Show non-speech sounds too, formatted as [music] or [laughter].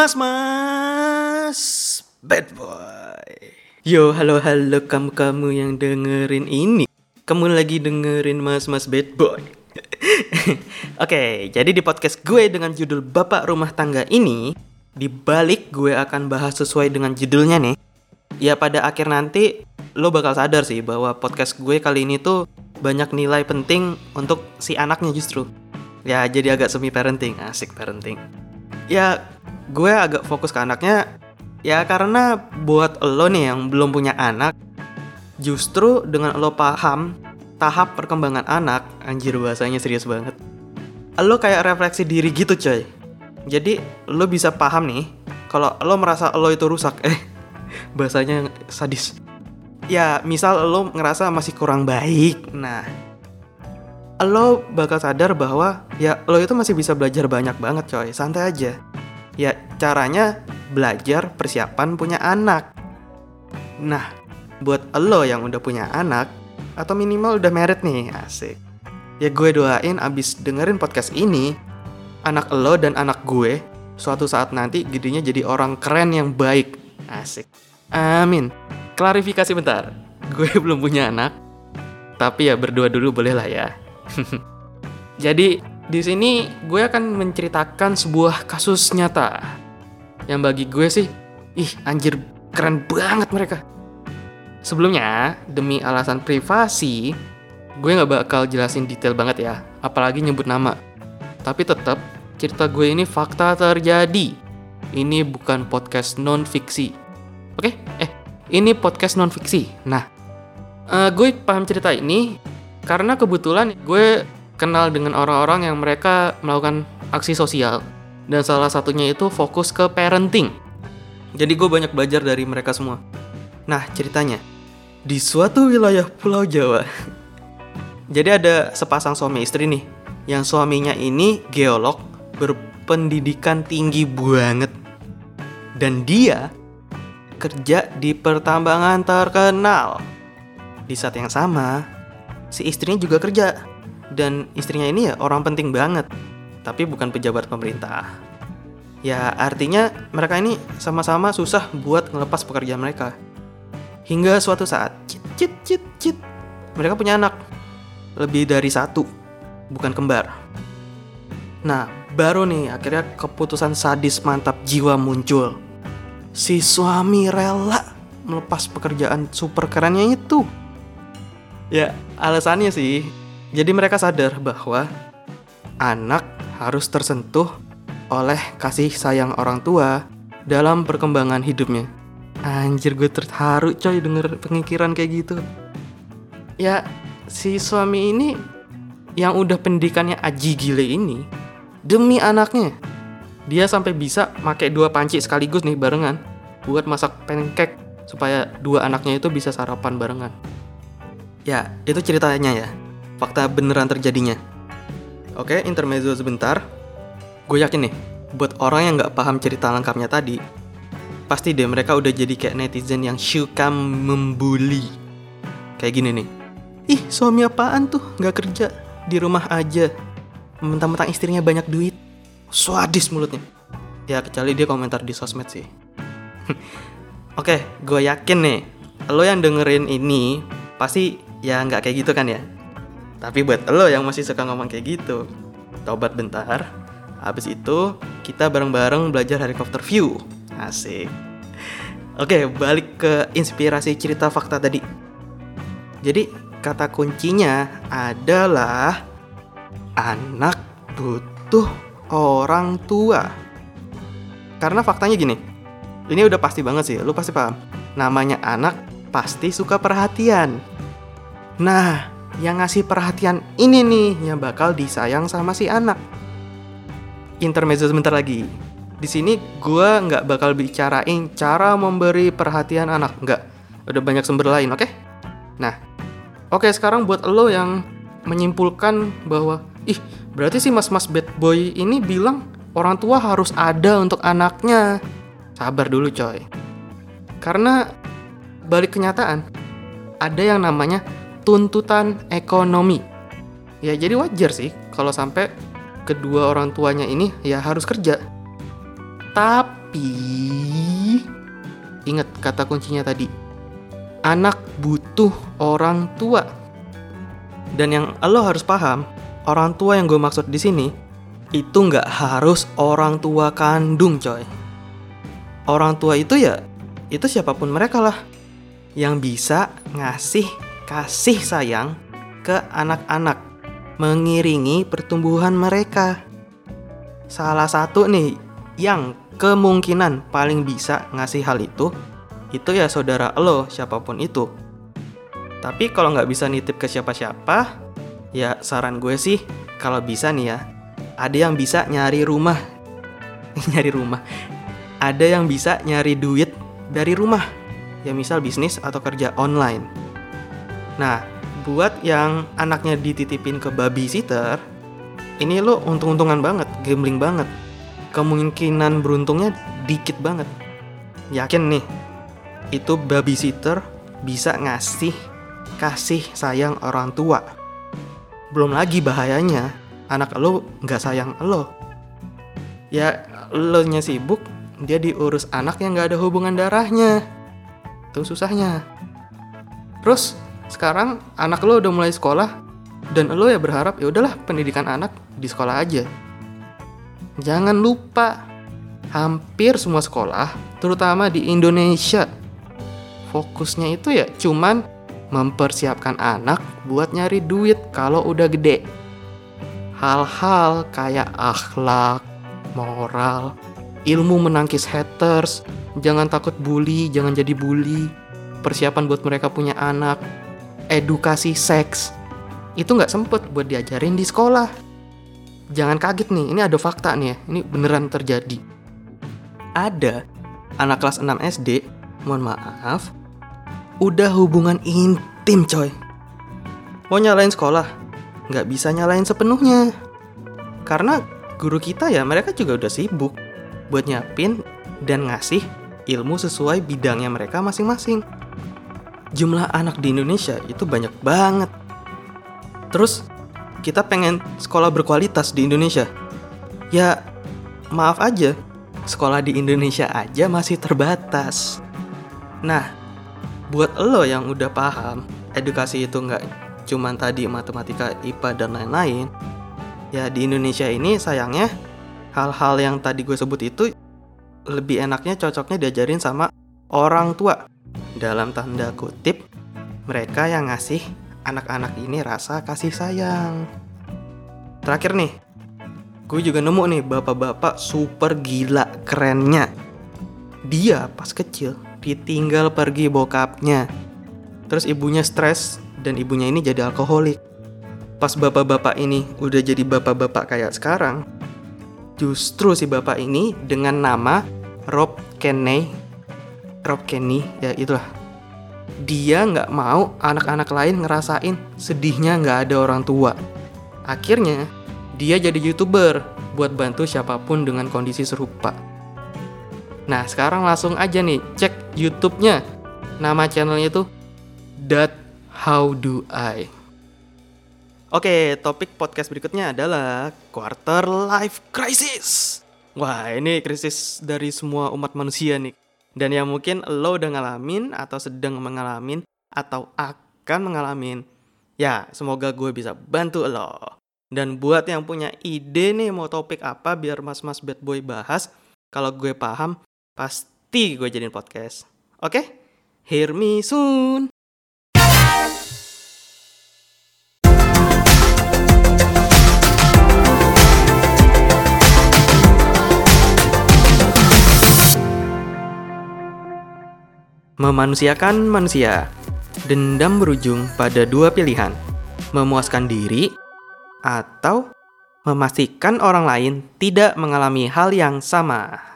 Mas Mas. Bad Boy. Yo halo halo kamu-kamu yang dengerin ini. Kamu lagi dengerin Mas Mas Bad Boy. [laughs] Oke, jadi di podcast gue dengan judul Bapak Rumah Tangga ini Di balik gue akan bahas sesuai dengan judulnya nih Ya pada akhir nanti lo bakal sadar sih bahwa podcast gue kali ini tuh banyak nilai penting untuk si anaknya justru. Ya jadi agak semi parenting, asik parenting. Ya gue agak fokus ke anaknya ya karena buat lo nih yang belum punya anak justru dengan lo paham tahap perkembangan anak anjir bahasanya serius banget lo kayak refleksi diri gitu coy. Jadi lo bisa paham nih kalau lo merasa lo itu rusak eh [laughs] bahasanya sadis. Ya misal lo ngerasa masih kurang baik nah lo bakal sadar bahwa ya lo itu masih bisa belajar banyak banget coy. Santai aja Ya, caranya belajar persiapan punya anak. Nah, buat lo yang udah punya anak, atau minimal udah merit nih, asik. Ya gue doain abis dengerin podcast ini, anak lo dan anak gue suatu saat nanti gedenya jadi orang keren yang baik. Asik. Amin. Klarifikasi bentar. Gue [laughs] belum punya anak, tapi ya berdua dulu boleh lah ya. [laughs] jadi di sini gue akan menceritakan sebuah kasus nyata yang bagi gue sih, ih anjir keren banget mereka. Sebelumnya, demi alasan privasi, gue nggak bakal jelasin detail banget ya, apalagi nyebut nama. Tapi tetap cerita gue ini fakta terjadi. Ini bukan podcast non fiksi. Oke? Eh, ini podcast non fiksi. Nah, uh, gue paham cerita ini karena kebetulan gue kenal dengan orang-orang yang mereka melakukan aksi sosial dan salah satunya itu fokus ke parenting. Jadi gue banyak belajar dari mereka semua. Nah ceritanya di suatu wilayah Pulau Jawa. [laughs] Jadi ada sepasang suami istri nih, yang suaminya ini geolog berpendidikan tinggi banget. Dan dia kerja di pertambangan terkenal. Di saat yang sama, si istrinya juga kerja dan istrinya ini ya orang penting banget, tapi bukan pejabat pemerintah. Ya artinya mereka ini sama-sama susah buat ngelepas pekerjaan mereka. Hingga suatu saat, cit cit cit cit, mereka punya anak. Lebih dari satu, bukan kembar. Nah, baru nih akhirnya keputusan sadis mantap jiwa muncul. Si suami rela melepas pekerjaan super kerennya itu. Ya, alasannya sih jadi mereka sadar bahwa anak harus tersentuh oleh kasih sayang orang tua dalam perkembangan hidupnya. Anjir gue terharu coy denger pemikiran kayak gitu. Ya si suami ini yang udah pendidikannya aji gile ini demi anaknya dia sampai bisa pakai dua panci sekaligus nih barengan buat masak pancake supaya dua anaknya itu bisa sarapan barengan. Ya, itu ceritanya ya fakta beneran terjadinya. Oke, intermezzo sebentar. Gue yakin nih, buat orang yang nggak paham cerita lengkapnya tadi, pasti deh mereka udah jadi kayak netizen yang suka membuli. Kayak gini nih. Ih, suami apaan tuh? Nggak kerja, di rumah aja. Mentang-mentang istrinya banyak duit. Swadis mulutnya. Ya, kecuali dia komentar di sosmed sih. [laughs] Oke, gue yakin nih, lo yang dengerin ini pasti ya nggak kayak gitu kan ya tapi buat lo yang masih suka ngomong kayak gitu, tobat bentar. Habis itu kita bareng-bareng belajar helikopter view. Asik. Oke, balik ke inspirasi cerita fakta tadi. Jadi kata kuncinya adalah anak butuh orang tua. Karena faktanya gini, ini udah pasti banget sih, lu pasti paham. Namanya anak pasti suka perhatian. Nah, yang ngasih perhatian ini nih yang bakal disayang sama si anak. Intermezzo sebentar lagi. Di sini gue nggak bakal bicarain cara memberi perhatian anak, nggak. Udah banyak sumber lain, oke? Okay? Nah, oke okay, sekarang buat lo yang menyimpulkan bahwa ih berarti si mas-mas bad boy ini bilang orang tua harus ada untuk anaknya. Sabar dulu coy. Karena balik kenyataan, ada yang namanya tuntutan ekonomi. Ya jadi wajar sih kalau sampai kedua orang tuanya ini ya harus kerja. Tapi ingat kata kuncinya tadi. Anak butuh orang tua. Dan yang lo harus paham, orang tua yang gue maksud di sini itu nggak harus orang tua kandung, coy. Orang tua itu ya, itu siapa pun mereka lah yang bisa ngasih kasih sayang ke anak-anak, mengiringi pertumbuhan mereka. Salah satu nih yang kemungkinan paling bisa ngasih hal itu itu ya saudara lo siapa pun itu. Tapi kalau nggak bisa nitip ke siapa-siapa ya saran gue sih kalau bisa nih ya ada yang bisa nyari rumah. [laughs] Nyari rumah. Ada yang bisa nyari duit dari rumah. Ya misal bisnis atau kerja online nah buat yang anaknya dititipin ke babysitter ini lo untung-untungan banget gambling banget kemungkinan beruntungnya dikit banget. Yakin nih, itu babysitter bisa ngasih kasih sayang orang tua. Belum lagi bahayanya, anak lo nggak sayang lo. Ya, lo nya sibuk, dia diurus anak yang nggak ada hubungan darahnya. Itu susahnya. Terus, sekarang anak lo udah mulai sekolah, dan lo ya berharap ya udahlah pendidikan anak di sekolah aja Jangan lupa, hampir semua sekolah, terutama di Indonesia, fokusnya itu ya cuman mempersiapkan anak buat nyari duit kalau udah gede. Hal-hal kayak akhlak, moral, ilmu menangkis haters, jangan takut bully, jangan jadi bully, persiapan buat mereka punya anak, edukasi seks, itu nggak sempet buat diajarin di sekolah jangan kaget nih, ini ada fakta nih ya, ini beneran terjadi. Ada anak kelas 6 SD, mohon maaf, udah hubungan intim coy. Mau nyalain sekolah, nggak bisa nyalain sepenuhnya. Karena guru kita ya mereka juga udah sibuk buat nyapin dan ngasih ilmu sesuai bidangnya mereka masing-masing. Jumlah anak di Indonesia itu banyak banget. Terus kita pengen sekolah berkualitas di Indonesia. Ya, maaf aja, sekolah di Indonesia aja masih terbatas. Nah, buat lo yang udah paham, edukasi itu nggak cuman tadi matematika, IPA, dan lain-lain, ya di Indonesia ini sayangnya hal-hal yang tadi gue sebut itu lebih enaknya cocoknya diajarin sama orang tua. Dalam tanda kutip, mereka yang ngasih anak-anak ini rasa kasih sayang. Terakhir nih, gue juga nemu nih bapak-bapak super gila kerennya. Dia pas kecil ditinggal pergi bokapnya. Terus ibunya stres dan ibunya ini jadi alkoholik. Pas bapak-bapak ini udah jadi bapak-bapak kayak sekarang, justru si bapak ini dengan nama Rob Kenney, Rob Kenny, ya itulah dia nggak mau anak-anak lain ngerasain sedihnya nggak ada orang tua. Akhirnya, dia jadi youtuber buat bantu siapa pun dengan kondisi serupa. Nah, sekarang langsung aja nih, cek YouTube-nya. Nama channelnya itu That How Do I. Oke, topik podcast berikutnya adalah Quarter Life Crisis. Wah, ini krisis dari semua umat manusia nih. Dan yang mungkin lo udah ngalamin atau sedang mengalami atau akan mengalami. Ya, semoga gue bisa bantu lo. Dan buat yang punya ide nih mau topik apa biar mas-mas bad boy bahas, kalau gue paham, pasti gue jadiin podcast. Oke? Okay? Hear me soon! Memanusiakan manusia. Dendam berujung pada dua pilihan. Memuaskan diri atau memastikan orang lain tidak mengalami hal yang sama.